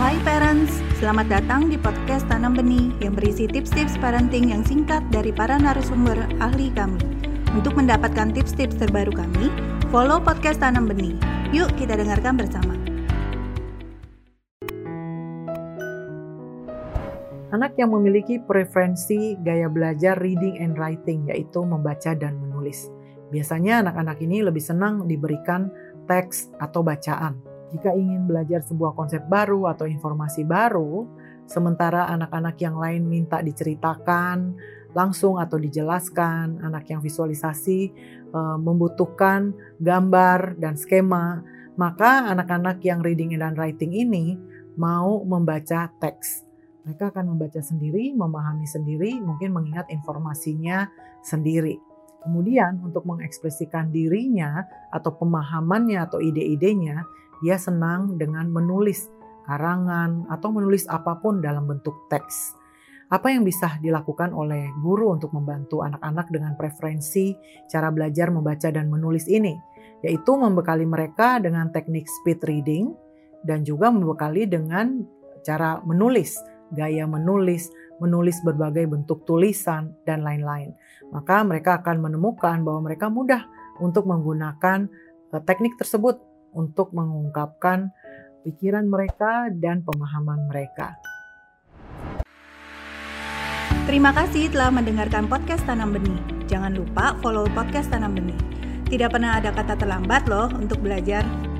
Hai parents, selamat datang di podcast Tanam Benih yang berisi tips-tips parenting yang singkat dari para narasumber ahli kami. Untuk mendapatkan tips-tips terbaru kami, follow podcast Tanam Benih. Yuk kita dengarkan bersama. Anak yang memiliki preferensi gaya belajar reading and writing yaitu membaca dan menulis. Biasanya anak-anak ini lebih senang diberikan teks atau bacaan jika ingin belajar sebuah konsep baru atau informasi baru, sementara anak-anak yang lain minta diceritakan langsung atau dijelaskan, anak yang visualisasi e, membutuhkan gambar dan skema, maka anak-anak yang reading dan writing ini mau membaca teks. Mereka akan membaca sendiri, memahami sendiri, mungkin mengingat informasinya sendiri. Kemudian untuk mengekspresikan dirinya atau pemahamannya atau ide-idenya, dia senang dengan menulis karangan atau menulis apa pun dalam bentuk teks. Apa yang bisa dilakukan oleh guru untuk membantu anak-anak dengan preferensi cara belajar membaca dan menulis ini? Yaitu membekali mereka dengan teknik speed reading dan juga membekali dengan cara menulis, gaya menulis, menulis berbagai bentuk tulisan, dan lain-lain. Maka mereka akan menemukan bahwa mereka mudah untuk menggunakan eh, teknik tersebut untuk mengungkapkan pikiran mereka dan pemahaman mereka. Terima kasih telah mendengarkan podcast Tanam Benih. Jangan lupa follow podcast Tanam Benih. Tidak pernah ada kata terlambat loh untuk belajar.